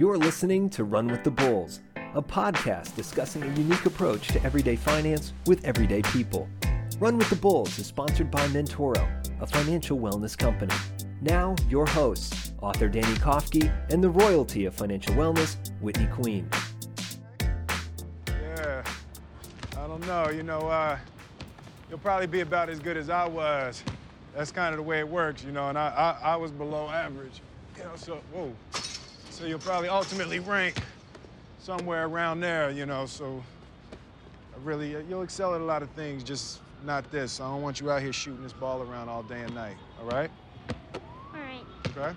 You're listening to Run with the Bulls, a podcast discussing a unique approach to everyday finance with everyday people. Run with the Bulls is sponsored by Mentoro, a financial wellness company. Now, your hosts, author Danny Kofke and the royalty of financial wellness, Whitney Queen. Yeah, I don't know. You know, uh, you'll probably be about as good as I was. That's kind of the way it works, you know, and I, I, I was below average. You know, so, whoa. So you'll probably ultimately rank somewhere around there, you know, so I really, uh, you'll excel at a lot of things, just not this. I don't want you out here shooting this ball around all day and night, all right? All right. Okay?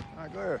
All right, go ahead.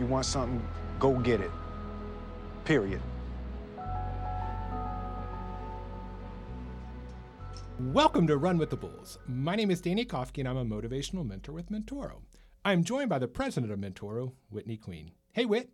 You want something, go get it. Period. Welcome to Run with the Bulls. My name is Danny Kofke, and I'm a motivational mentor with Mentoro. I'm joined by the president of Mentoro, Whitney Queen. Hey, Whit.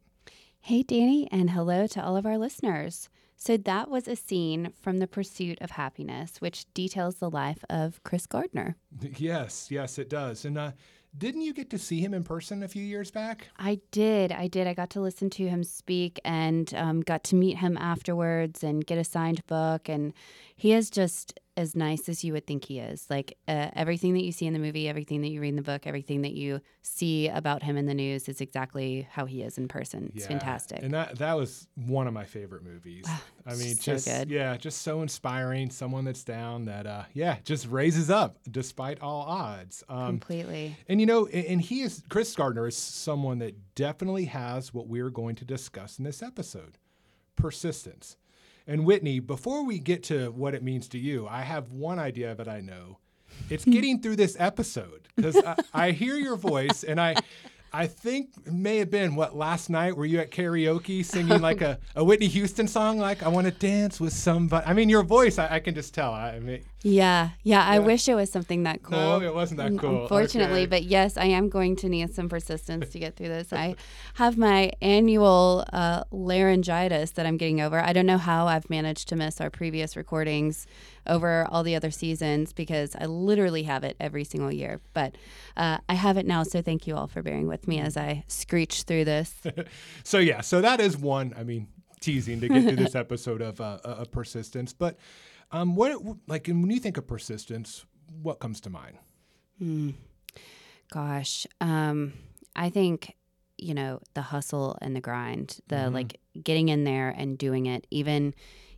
Hey, Danny, and hello to all of our listeners. So, that was a scene from The Pursuit of Happiness, which details the life of Chris Gardner. Yes, yes, it does. And uh, didn't you get to see him in person a few years back? I did. I did. I got to listen to him speak and um, got to meet him afterwards and get a signed book. And he is just as nice as you would think he is. Like uh, everything that you see in the movie, everything that you read in the book, everything that you see about him in the news is exactly how he is in person. It's Yeah. fantastic. And that that was one of my favorite movies. I mean, so just good. yeah, just so inspiring. Someone that's down that uh, yeah, just raises up despite all odds. Um, Completely. And you know, and and he is Chris Gardner is someone that definitely has what we're going to discuss in this episode: persistence. And Whitney, before we get to what it means to you, I have one idea that I know. It's hmm. getting through this episode because I, I hear your voice, and I, I think it may have been what last night. Were you at karaoke singing like a, a Whitney Houston song, like "I Want to Dance with Somebody"? I mean, your voice, I, I can just tell. I mean, Yeah, yeah. I wish it was something that cool. No, it wasn't that cool. Unfortunately, Okay. but yes, I am going to need some persistence to get through this. I have my annual uh, laryngitis that I'm getting over. I don't know how I've managed to miss our previous recordings over all the other seasons because I literally have it every single year. But uh, I have it now, so thank you all for bearing with me as I screech through this. so yeah, so that is one. I mean, teasing to get through this episode of uh, uh, of persistence. But um, what like when you think of persistence, what comes to mind? Gosh, um, I think you know the hustle and the grind, the like getting in there and doing it, even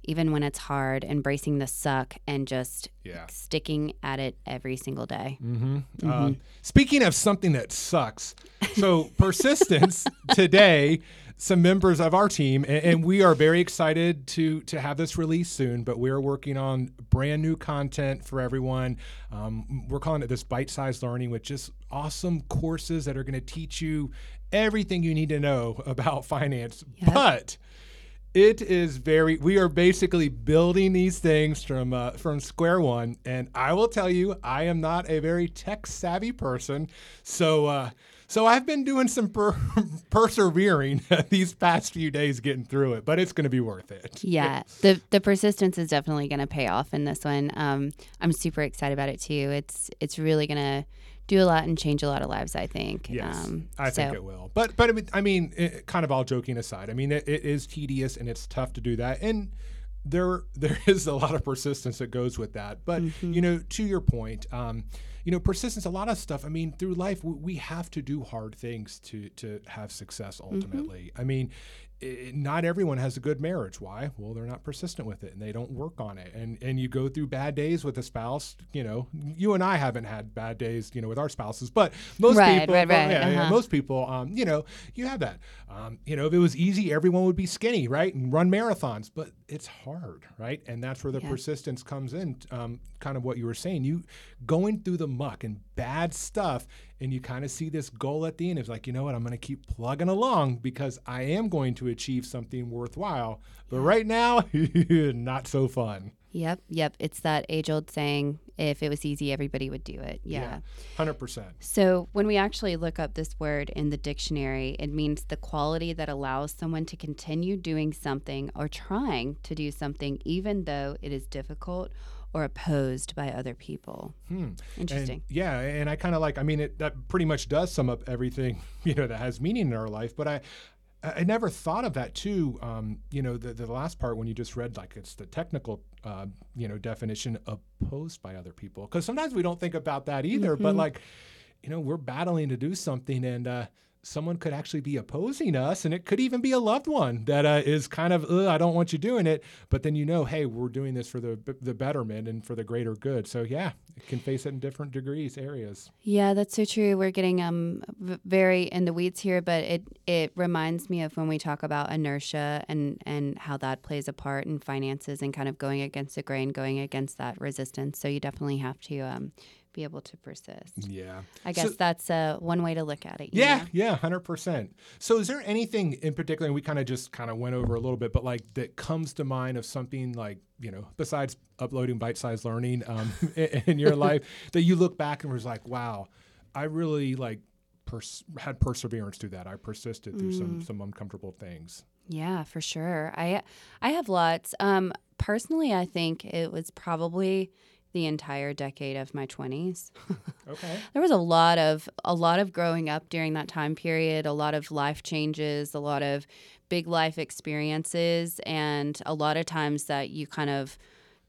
even when it's hard, embracing the suck and just Yeah. sticking at it every single day. Mm-hmm. Um, speaking of something that sucks, so persistence today. Some members of our team, and, and we are very excited to to have this release soon. But we're working on brand new content for everyone. Um, we're calling it this bite-sized learning, with just awesome courses that are going to teach you everything you need to know about finance. Yep. But it is very. We are basically building these things from uh, from square one, and I will tell you, I am not a very tech savvy person, so uh, so I've been doing some per- persevering these past few days, getting through it. But it's going to be worth it. Yeah, the the persistence is definitely going to pay off in this one. Um, I'm super excited about it too. It's it's really going to do a lot and change a lot of lives. I think. Yes, Um, I think so- it will. But but I mean, I mean, it, kind of all joking aside, I mean, it, it is tedious and it's tough to do that, and there there is a lot of persistence that goes with that. But Mm-hmm. you know, to your point, um, you know, persistence. A lot of stuff. I mean, through life, we, we have to do hard things to to have success. Mm-hmm. Ultimately, I mean, it, not everyone has a good marriage. Why? Well, they're not persistent with it and they don't work on it. And and you go through bad days with a spouse. You know, you and I haven't had bad days, you know, with our spouses, but most Right, people, right, right, yeah, yeah, uh-huh. most people, um, you know, you have that. Um, you know, if it was easy, everyone would be skinny, right, and run marathons. But it's hard, right? And that's where the Yeah. persistence comes in. Um, kind of what you were saying, you going through the muck and bad stuff, and you kind of see this goal at the end. It's like, you know what? I'm going to keep plugging along because I am going to achieve something worthwhile. But right now, not so fun. Yep, yep. It's that age old saying if it was easy, everybody would do it. yeah. hundred percent. So, when we actually look up this word in the dictionary, it means the quality that allows someone to continue doing something or trying to do something, even though it is difficult or opposed by other people. Hmm. Interesting. And, yeah, and I kind of like. I mean, it that pretty much does sum up everything you know that has meaning in our life. But I, I never thought of that too. Um, you know, the the last part when you just read like it's the technical, uh, you know, definition opposed by other people. Because sometimes we don't think about that either. But like, you know, we're battling to do something and. Uh, Someone could actually be opposing us, and it could even be a loved one that uh, is kind of, "Ugh, I don't want you doing it. But then you know, hey, we're doing this for the the betterment and for the greater good. So yeah, it can face it in different degrees, areas. Yeah, that's so true. We're getting um very in the weeds here, but it it reminds me of when we talk about inertia and and how that plays a part in finances and kind of going against the grain, going against that resistance. So you definitely have to um be able to persist. Yeah. I guess So- that's uh, one way to look at it. Yeah, know? yeah, hundred percent. So, is there anything in particular? And we kind of just kind of went over a little bit, but like that comes to mind of something like you know, besides uploading bite-sized learning um, in, in your life, that you look back and was like, wow, I really like pers- had perseverance through that. I persisted through Mm. some some uncomfortable things. Yeah, for sure. I I have lots. Um, personally, I think it was probably the entire decade of my twenties. Okay. there was a lot of a lot of growing up during that time period a lot of life changes a lot of big life experiences and a lot of times that you kind of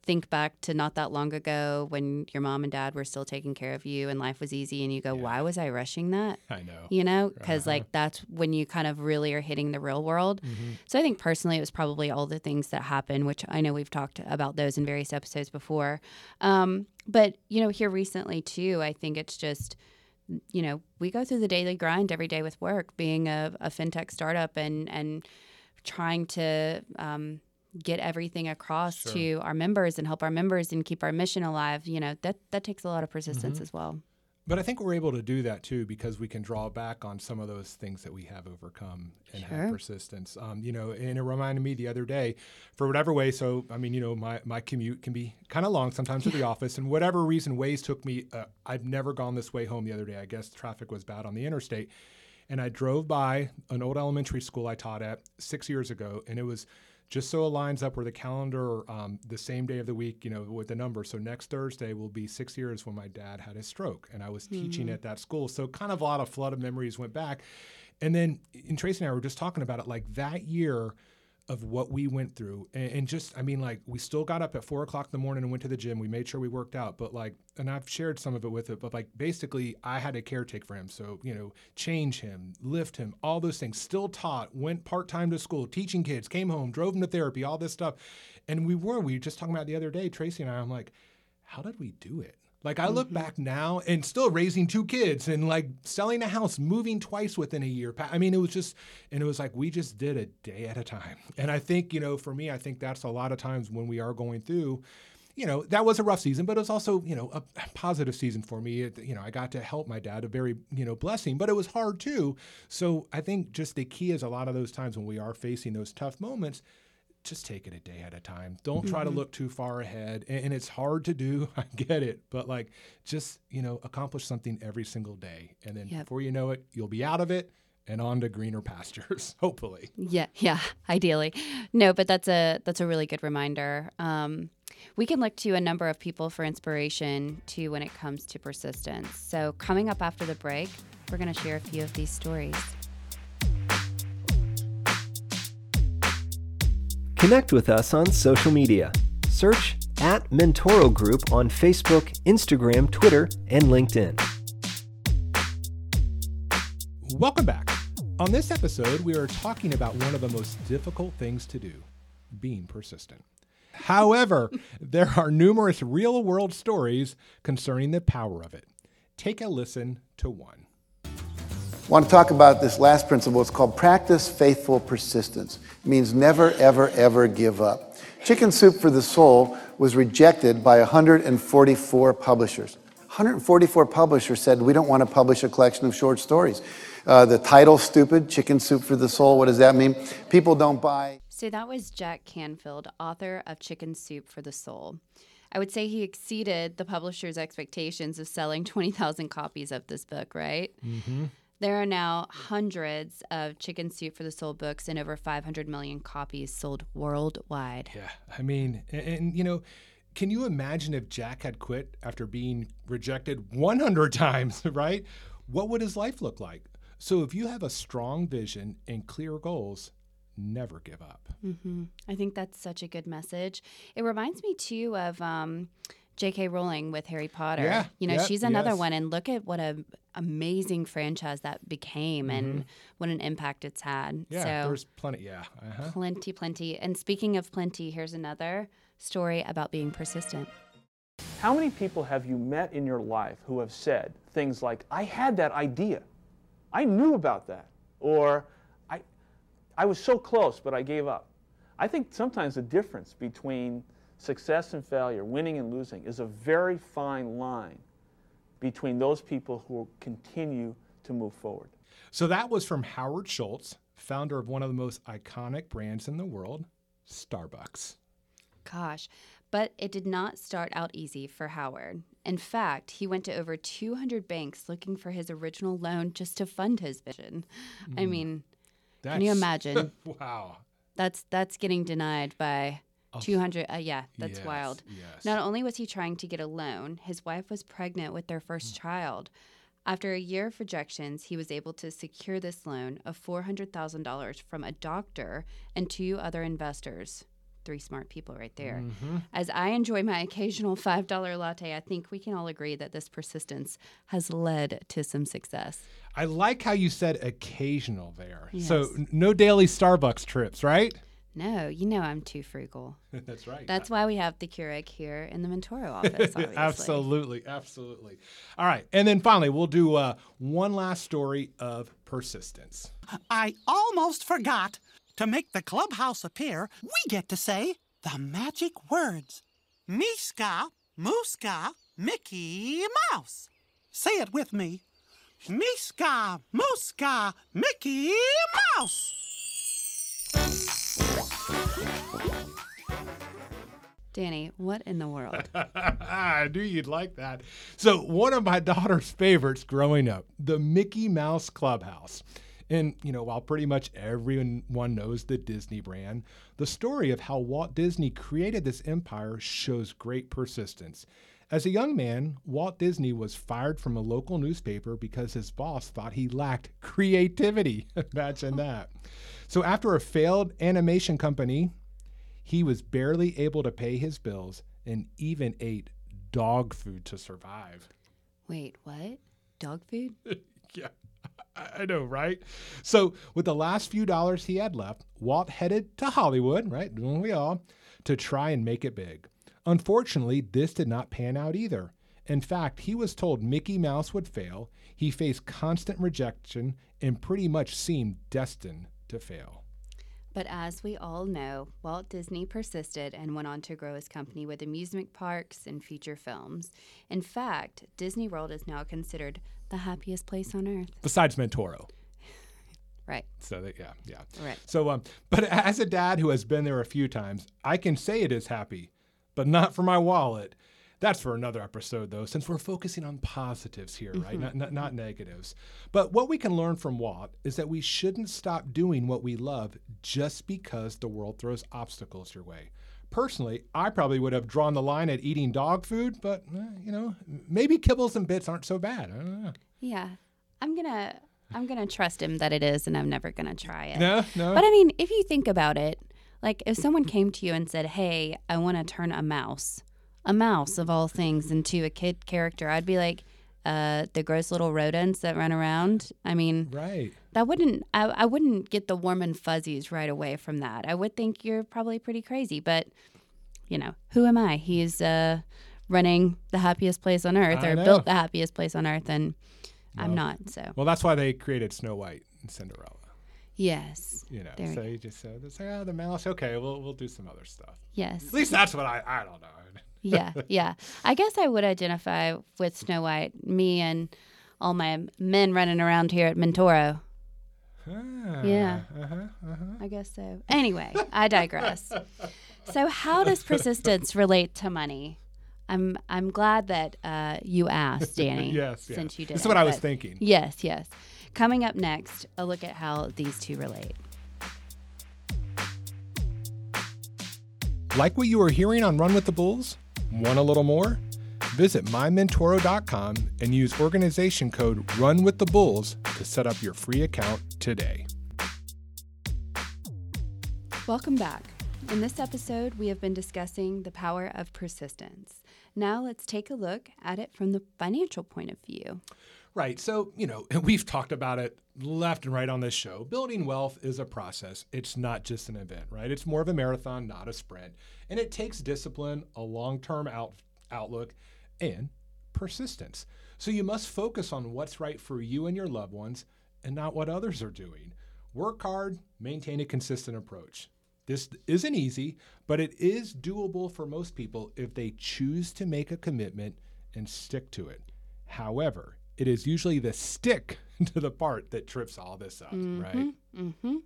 think back to not that long ago when your mom and dad were still taking care of you and life was easy and you go why was i rushing that I know. you know because Uh-huh. like that's when you kind of really are hitting the real world Mm-hmm. so i think personally it was probably all the things that happened which i know we've talked about those in various episodes before um, but you know here recently too i think it's just you know we go through the daily grind every day with work being a, a fintech startup and and trying to um, get everything across Sure. to our members and help our members and keep our mission alive you know that that takes a lot of persistence Mm-hmm. as well But I think we're able to do that too because we can draw back on some of those things that we have overcome and have persistence. Um, you know, and it reminded me the other day, for whatever way. So, I mean, you know, my, my commute can be kind of long sometimes to the office, and whatever reason, ways took me. Uh, I've never gone this way home the other day. I guess traffic was bad on the interstate, and I drove by an old elementary school I taught at six years ago, and it was just so it lines up where the calendar um, the same day of the week you know with the number. So next thursday will be six years when my dad had his stroke and i was teaching at that school. So kind of a lot of flood of memories went back. And then and tracy and i were just talking about it like that year of what we went through. And, and just i mean like we still got up at four o'clock in the morning and went to the gym. We made sure we worked out but like and i've shared some of it with it but like basically i had to caretake for him. So you know change him lift him all those things. Still taught went part-time to school teaching kids came home drove them to therapy all this stuff. And we were we were just talking about the other day tracy and i i'm like how did we do it like I look mm-hmm. back now and still raising two kids and like selling a house, moving twice within a year. I mean, it was just, and it was like we just did a day at a time. And I think, you know, for me, I think that's a lot of times when we are going through, you know, that was a rough season, but it was also, you know, a positive season for me. It, you know, I got to help my dad, a very, you know, blessing, but it was hard too. So I think just the key is a lot of those times when we are facing those tough moments, just take it a day at a time. Don't try Mm-hmm. to look too far ahead. And, and it's hard to do. I get it. But like, just, you know, accomplish something every single day. And then Yep. before you know it, you'll be out of it and on to greener pastures, hopefully. Yeah, yeah, ideally. No, but that's a that's a really good reminder. Um, we can look to a number of people for inspiration too when it comes to persistence. So coming up after the break, we're going to share a few of these stories. Connect with us on social media. Search at Mentoro Group on Facebook, Instagram, Twitter, and LinkedIn. Welcome back. On this episode, we are talking about one of the most difficult things to do being persistent. However, there are numerous real world stories concerning the power of it. Take a listen to one. I want to talk about this last principle. It's called practice faithful persistence. It means never, ever, ever give up. Chicken Soup for the Soul was rejected by 144 publishers. 144 publishers said, We don't want to publish a collection of short stories. Uh, the title, stupid, Chicken Soup for the Soul. What does that mean? People don't buy. So that was Jack Canfield, author of Chicken Soup for the Soul. I would say he exceeded the publisher's expectations of selling 20,000 copies of this book, right? Mm-hmm. There are now hundreds of Chicken Soup for the Soul books and over 500 million copies sold worldwide. Yeah, I mean, and, and, you know, can you imagine if Jack had quit after being rejected 100 times, right? What would his life look like? So if you have a strong vision and clear goals, never give up. Mm-hmm. I think that's such a good message. It reminds me too of um, J.K. Rowling with Harry Potter. Yeah, you know, yep, she's another yes. one, and look at what a amazing franchise that became, and what an impact it's had. Mm-hmm. Yeah, so there's plenty. Yeah. Uh-huh. plenty, plenty. And speaking of plenty, here's another story about being persistent. How many people have you met in your life who have said things like, I had that idea, I knew about that, or I, I was so close, but I gave up? I think sometimes the difference between success and failure, winning and losing, is a very fine line between those people who continue to move forward. So that was from Howard Schultz, founder of one of the most iconic brands in the world, Starbucks. Gosh, but it did not start out easy for Howard. In fact, he went to over 200 banks looking for his original loan just to fund his vision. I hmm. mean, can you imagine? wow. That's that's getting denied by 200. Uh, yeah, that's Yes, wild. yes. Not only was he trying to get a loan, his wife was pregnant with their first Mm. child. After a year of rejections, he was able to secure this loan of $400,000 from a doctor and two other investors. Three smart people right there. Mm-hmm. As I enjoy my occasional $5 latte, I think we can all agree that this persistence has led to some success. I like how you said occasional there. So Yes. n- no daily Starbucks trips, right? No, you know I'm too frugal. That's right. That's why we have the Keurig here in the Mentoro office, obviously. absolutely, absolutely. All right, and then finally, we'll do uh, one last story of persistence. I almost forgot. To make the clubhouse appear, we get to say the magic words Miska, Mooska, Mickey Mouse. Say it with me. Miska, Mooska, Mickey Mouse. Danny, what in the world? I knew you'd like that. So, one of my daughter's favorites growing up, the Mickey Mouse Clubhouse. And, you know, while pretty much everyone knows the Disney brand, the story of how Walt Disney created this empire shows great persistence. As a young man, Walt Disney was fired from a local newspaper because his boss thought he lacked creativity. Imagine that. So, after a failed animation company, he was barely able to pay his bills and even ate dog food to survive. Wait, what? Dog food? Yeah, I know, right? So, with the last few dollars he had left, Walt headed to Hollywood, right? Don't we all? To try and make it big. Unfortunately, this did not pan out either. In fact, he was told Mickey Mouse would fail, he faced constant rejection, and pretty much seemed destined to fail. But as we all know, Walt Disney persisted and went on to grow his company with amusement parks and feature films. In fact, Disney World is now considered the happiest place on earth. Besides Mentoro. Right. So that, yeah, yeah. Right. So um, but as a dad who has been there a few times, I can say it is happy, but not for my wallet. That's for another episode, though, since we're focusing on positives here, right? Not, not not negatives. But what we can learn from Walt is that we shouldn't stop doing what we love just because the world throws obstacles your way. Personally, I probably would have drawn the line at eating dog food, but eh, you know, maybe kibbles and bits aren't so bad. I don't know. Yeah. I'm going to I'm going to trust him that it is and I'm never going to try it. No, no. But I mean, if you think about it, like if someone came to you and said, "Hey, I want to turn a mouse, a mouse of all things, into a kid character," I'd be like, uh, the gross little rodents that run around. I mean, Right. that wouldn't I, I wouldn't get the warm and fuzzies right away from that. I would think you're probably pretty crazy, but you know, who am I? He's uh, running the happiest place on earth I or know. built the happiest place on earth, and I'm not. So Well, that's why they created Snow White and Cinderella. Yes, You know, There so you just said, it's like, oh, the mouse. Okay, we'll we'll do some other stuff. yes, At least that's what I I don't know. yeah, yeah. I guess I would identify with Snow White, me and all my men running around here at Mentoro. Ah, Yeah. Uh-huh, uh-huh. I guess so. Anyway, I digress. So, how does persistence relate to money? I'm I'm glad that uh, you asked, Danny. Yes, yes. Since you did. This is what I was thinking. Yes, yes. Coming up next, a look at how these two relate. Like what you are hearing on Run with the Bulls? Want a little more? Visit mymentoro.com and use organization code RUNWITHTHEBULLS to set up your free account today. Welcome back. In this episode, we have been discussing the power of persistence. Now, let's take a look at it from the financial point of view. Right. So, you know, we've talked about it left and right on this show. Building wealth is a process. It's not just an event, right? It's more of a marathon, not a sprint. And it takes discipline, a long term out, outlook, and persistence. So you must focus on what's right for you and your loved ones and not what others are doing. Work hard, maintain a consistent approach. This isn't easy, but it is doable for most people if they choose to make a commitment and stick to it. However, it is usually the stick to the part that trips all this up, right? hmm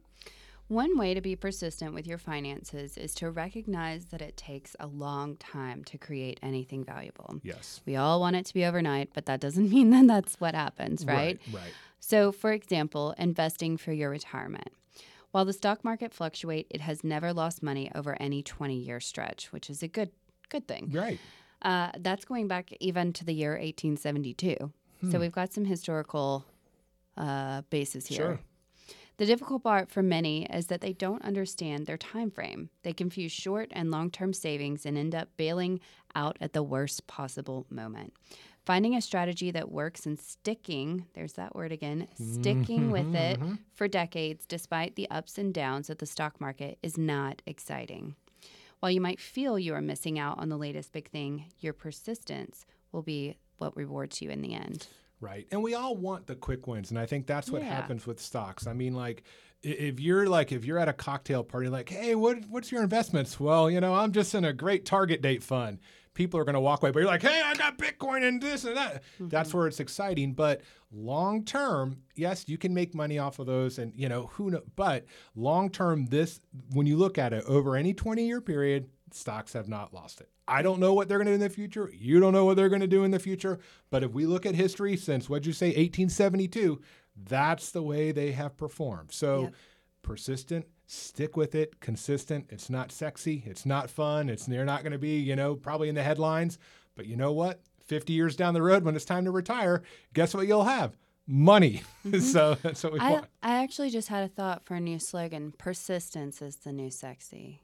One way to be persistent with your finances is to recognize that it takes a long time to create anything valuable. Yes. We all want it to be overnight, but that doesn't mean that that's what happens, right? Right. right. So, for example, investing for your retirement. While the stock market fluctuate, it has never lost money over any 20-year stretch, which is a good good thing. Right. Uh, that's going back even to the year 1872. Hmm. So we've got some historical uh, basis here. Sure. The difficult part for many is that they don't understand their time frame. They confuse short and long-term savings and end up bailing out at the worst possible moment. Finding a strategy that works and sticking, there's that word again, sticking with it for decades despite the ups and downs of the stock market is not exciting. While you might feel you are missing out on the latest big thing, your persistence will be what rewards you in the end. Right. And we all want the quick wins. And I think that's what Yeah. happens with stocks. I mean, like, if you're like, if you're at a cocktail party, like, hey, what, what's your investments? Well, you know, I'm just in a great target date fund. People are going to walk away, but you're like, hey, I got Bitcoin and this and that. That's mm-hmm. where it's exciting. But long term, yes, you can make money off of those. And, you know, who know, but long term, this, when you look at it over any 20 year period, stocks have not lost it. I don't know what they're going to do in the future. You don't know what they're going to do in the future. But if we look at history since, what'd you say, 1872, that's the way they have performed. So Yep. persistent, stick with it, consistent. It's not sexy. It's not fun. It's they're not going to be, you know, probably in the headlines. But you know what? 50 years down the road, when it's time to retire, guess what you'll have? Money. Mm-hmm. so that's what we I, want. I actually just had a thought for a new slogan persistence is the new sexy.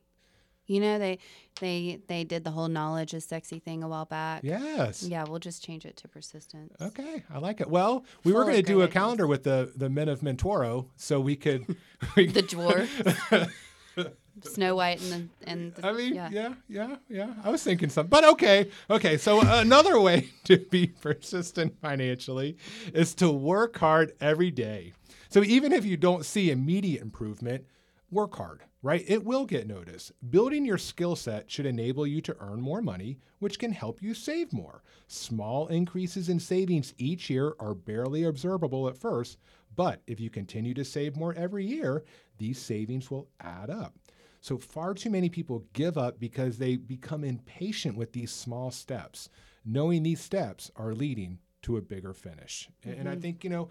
You know, they they they did the whole knowledge is sexy thing a while back. Yes. Yeah, we'll just change it to persistence. Okay, I like it. Well, we were Full of going to do a ideas. calendar with the the men of Mentoro, so we could. we The dwarf. Snow White and the and the, I mean, yeah. yeah. yeah, yeah, I was thinking something, but okay, okay. So another way to be persistent financially is to work hard every day. So even if you don't see immediate improvement, work hard. Right? It will get noticed. Building your skill set should enable you to earn more money, which can help you save more. Small increases in savings each year are barely observable at first, but if you continue to save more every year, these savings will add up. So, far too many people give up because they become impatient with these small steps, knowing these steps are leading to a bigger finish. A- And I mm-hmm. think, you know,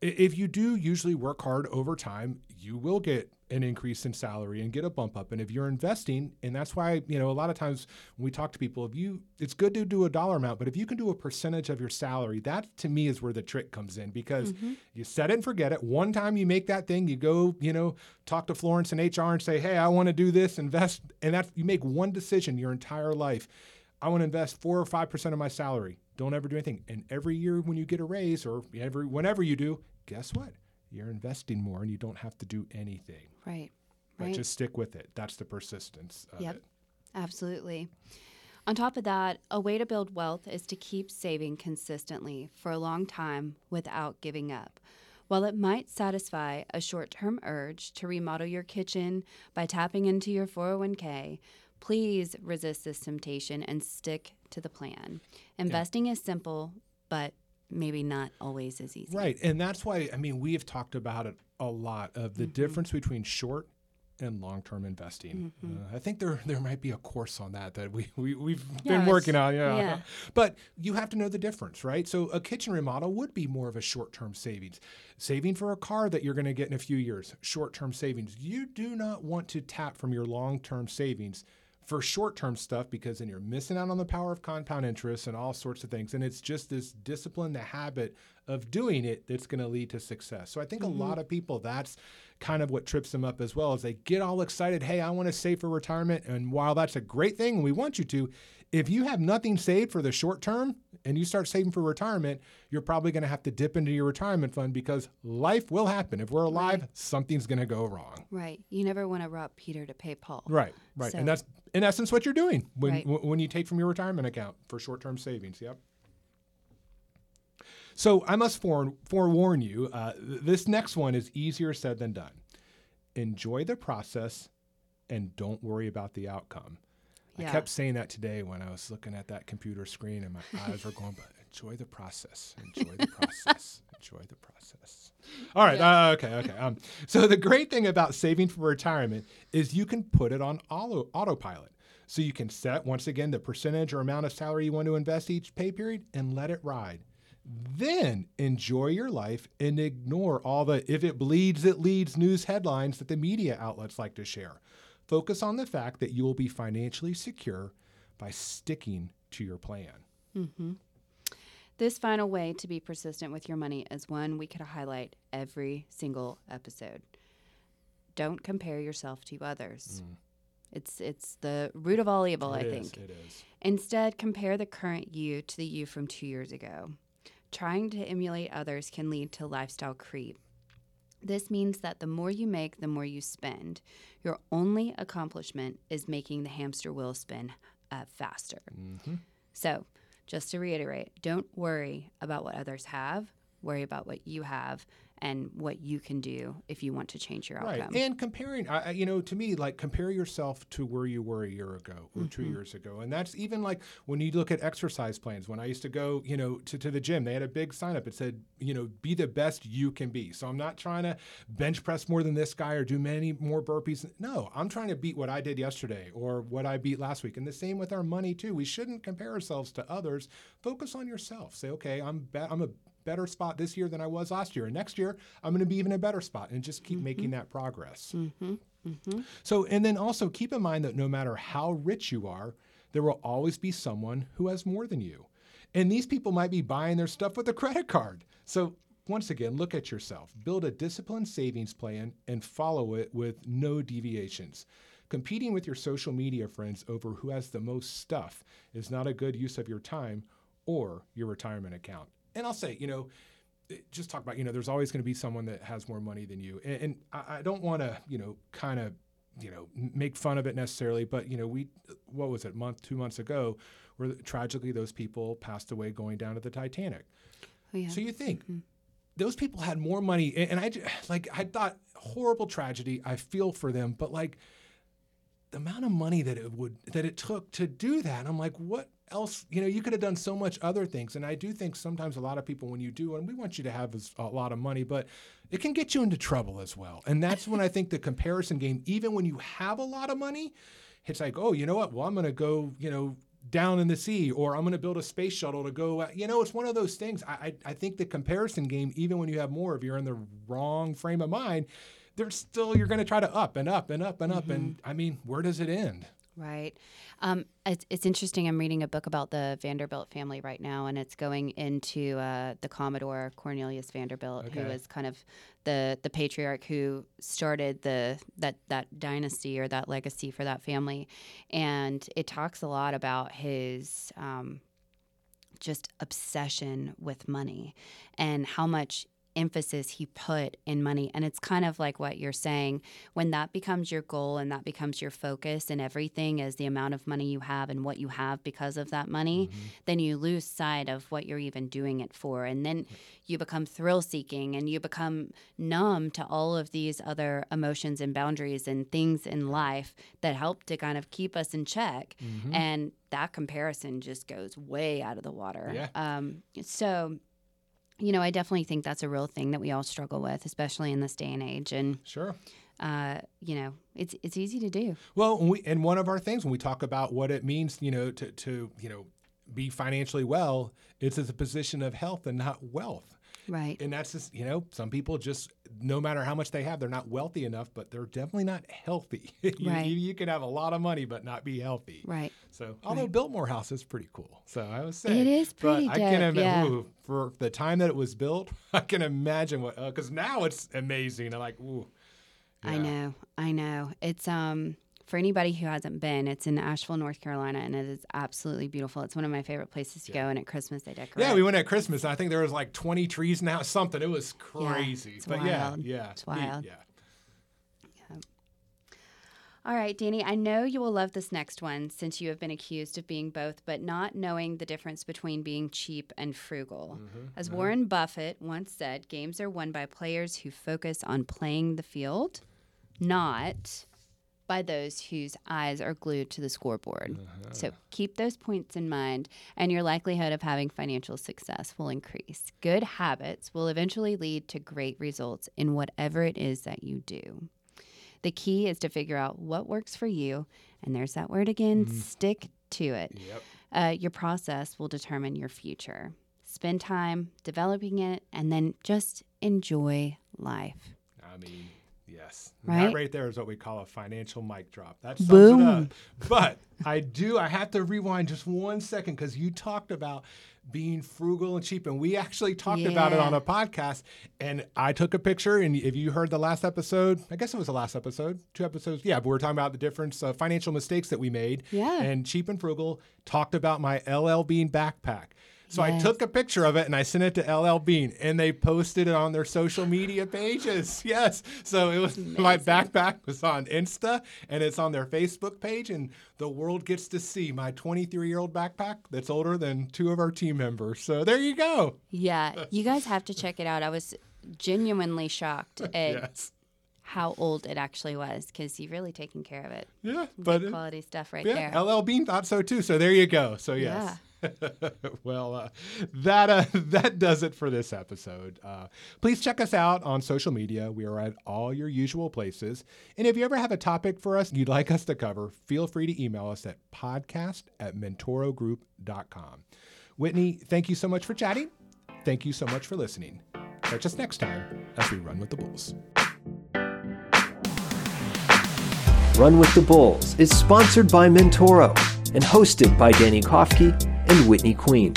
if you do usually work hard over time, you will get an increase in salary and get a bump up. And if you're investing, and that's why, you know, a lot of times when we talk to people, if you, it's good to do a dollar amount, but if you can do a percentage of your salary, that to me is where the trick comes in because mm-hmm. you set it and forget it. One time you make that thing, you go, you know, talk to Florence and HR and say, hey, I want to do this, invest. And that's, you make one decision your entire life. I want to invest four or 5% of my salary. Don't ever do anything. And every year when you get a raise or every whenever you do, guess what? You're investing more and you don't have to do anything. Right. But Right. just stick with it. That's the persistence of Yep. it. Absolutely. On top of that, a way to build wealth is to keep saving consistently for a long time without giving up. While it might satisfy a short term urge to remodel your kitchen by tapping into your 401k, please resist this temptation and stick to the plan. Investing is simple, but maybe not always as easy. Right. And that's why, I mean, we have talked about it a lot of Mm-hmm. the difference between short and long-term investing. Mm-hmm. Uh, I think there there might be a course on that that we, we we've Yeah, been working on. Yeah. yeah. But you have to know the difference, right? So a kitchen remodel would be more of a short-term savings. Saving for a car that you're going to get in a few years, short-term savings. You do not want to tap from your long-term savings for short-term stuff because then you're missing out on the power of compound interest and all sorts of things. And it's just this discipline, the habit of doing it that's going to lead to success. So I think a mm-hmm. lot of people that's kind of what trips them up as well is they get all excited, hey, I want to save for retirement. And while that's a great thing and we want you to, if you have nothing saved for the short term and you start saving for retirement, you're probably going to have to dip into your retirement fund because life will happen. If we're alive, something's going to go wrong. Right. You never want to rob Peter to pay Paul. Right, right. So- and that's in essence what you're doing when Right. w- when you take from your retirement account for short-term savings. Yep. So I must fore- forewarn you, uh, th- this next one is easier said than done. Enjoy the process and don't worry about the outcome. Yeah. I kept saying that today when I was looking at that computer screen and my eyes were going, but enjoy the process. Enjoy the process. enjoy the process. All right. Uh, okay. Okay. Um, so the great thing about saving for retirement is you can put it on auto, autopilot. So you can set, once again, the percentage or amount of salary you want to invest each pay period and let it ride. Then enjoy your life and ignore all the if it bleeds, it leads news headlines that the media outlets like to share. Focus on the fact that you will be financially secure by sticking to your plan. Mm-hmm. This final way to be persistent with your money is one we could highlight every single episode. Don't compare yourself to others. Mm. It's it's the root of all evil, I It is, think. Instead, compare the current you to the you from 2 years ago. Trying to emulate others can lead to lifestyle creep. This means that the more you make, the more you spend. Your only accomplishment is making the hamster wheel spin uh, faster. So, just to reiterate, don't worry about what others have, worry about what you have and what you can do if you want to change your outcome. Right. And comparing, you know, to me, like compare yourself to where you were a year ago or two Mm-hmm. years ago. And that's even like when you look at exercise plans. When I used to go, you know, to, to the gym, they had a big sign up. It said, you know, be the best you can be. So I'm not trying to bench press more than this guy or do many more burpees. No, I'm trying to beat what I did yesterday or what I beat last week. And the same with our money, too. We shouldn't compare ourselves to others. Focus on yourself. Say, okay, I'm, be- I'm a better spot this year than I was last year. And next year, I'm going to be even a better spot and just keep making mm-hmm. that progress. Mm-hmm. Mm-hmm. So, and then also keep in mind that no matter how rich you are, there will always be someone who has more than you. And these people might be buying their stuff with a credit card. So, once again, look at yourself. Build a disciplined savings plan and follow it with no deviations. Competing with your social media friends over who has the most stuff is not a good use of your time or your retirement account. And I'll say, you know, eh, just talk about, you know, there's always going to be someone that has more money than you. And, and I, I don't want to, you know, kind of, you know, make fun of it necessarily, but, you know, we, what was it, month, two months ago, where tragically those people passed away going down to the Titanic. Oh, yeah. So you think mm-hmm. those people had more money, and, and I like I thought horrible tragedy. I feel for them, but like the amount of money that it would that it took to do that, I'm like, what else? You know, you could have done so much other things. And I do think sometimes a lot of people, when you do, and we want you to have a lot of money, but it can get you into trouble as well. And that's when I think the comparison game, even when you have a lot of money, it's like, oh, you know what? Well, I'm going to go, you know, down in the sea, or I'm going to build a space shuttle to go. You know, it's one of those things. I, I, I think the comparison game, even when you have more, if you're in the wrong frame of mind, there's still you're going to try to up and up and up and up. And I mean, where does it end? Right. Um, it's, it's interesting. I'm reading a book about the Vanderbilt family right now, and it's going into uh, the Commodore Cornelius Vanderbilt, who Okay. is kind of the the patriarch who started the that that dynasty or that legacy for that family, and it talks a lot about his. Um, just obsession with money and how much emphasis he put in money. And it's kind of like what you're saying when that becomes your goal and that becomes your focus and everything is the amount of money you have and what you have because of that money, then you lose sight of what you're even doing it for. And then you become thrill seeking and you become numb to all of these other emotions and boundaries and things in life that help to kind of keep us in check. And that comparison just goes way out of the water. Yeah. Um, so, you know, I definitely think that's a real thing that we all struggle with, especially in this day and age. And Sure. uh, you know, it's it's easy to do. Well, we, and one of our things when we talk about what it means, you know, to, to you know, be financially well, it's as a position of health and not wealth. Right. And that's just, you know, some people just, no matter how much they have, they're not wealthy enough, but they're definitely not healthy. you, Right. you, you can have a lot of money, but not be healthy. Right. So, although Biltmore House is pretty cool. So I was saying, It is pretty but I can dope, ima- yeah. ooh, for the time that it was built, I can imagine what, because now it's amazing. I'm like, ooh. I know. I know. It's um for anybody who hasn't been, it's in Asheville, North Carolina, and it is absolutely beautiful. It's one of my favorite places to go. And at Christmas, they decorate. Yeah, we went at Christmas. and I think there was like 20 trees now, something. It was crazy. Yeah, it's but yeah, wild. yeah, It's wild. Yeah. All right, Danny, I know you will love this next one since you have been accused of being both, but not knowing the difference between being cheap and frugal. Mm-hmm, As mm-hmm. Warren Buffett once said, games are won by players who focus on playing the field, not by those whose eyes are glued to the scoreboard. So keep those points in mind, and your likelihood of having financial success will increase. Good habits will eventually lead to great results in whatever it is that you do. The key is to figure out what works for you, and there's that word again stick to it. Yep. Uh, your process will determine your future. Spend time developing it, and then just enjoy life. I mean, yes. Right? That right there is what we call a financial mic drop. That sums Boom. it up. But I do, I have to rewind just one second because you talked about being frugal and cheap. And we actually talked about it on a podcast. And I took a picture. And if you heard the last episode, I guess it was the last episode, two episodes. Yeah, but we were talking about the difference of uh, financial mistakes that we made. Yeah. And cheap and frugal talked about my LL Bean backpack. So I took a picture of it and I sent it to LL Bean and they posted it on their social media pages. Yes. So it was my backpack was on Insta and it's on their Facebook page and the world gets to see my 23 year old backpack that's older than two of our team members. So there you go. Yeah, you guys have to check it out. I was genuinely shocked at Yes. How old it actually was because you've really taken care of it. Yeah. But Good quality stuff right yeah, there. LL Bean thought so too. So there you go. So yes. well, uh, that uh, that does it for this episode. Uh, please check us out on social media. We are at all your usual places. And if you ever have a topic for us you'd like us to cover, feel free to email us at podcast at mentorogroup.com. Whitney, thank you so much for chatting. Thank you so much for listening. Catch us next time as we run with the Bulls. Run with the Bulls is sponsored by Mentoro and hosted by Danny Kofke and Whitney Queen.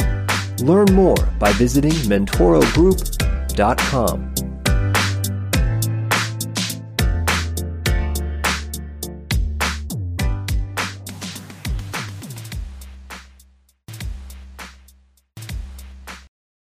Learn more by visiting mentorogroup.com.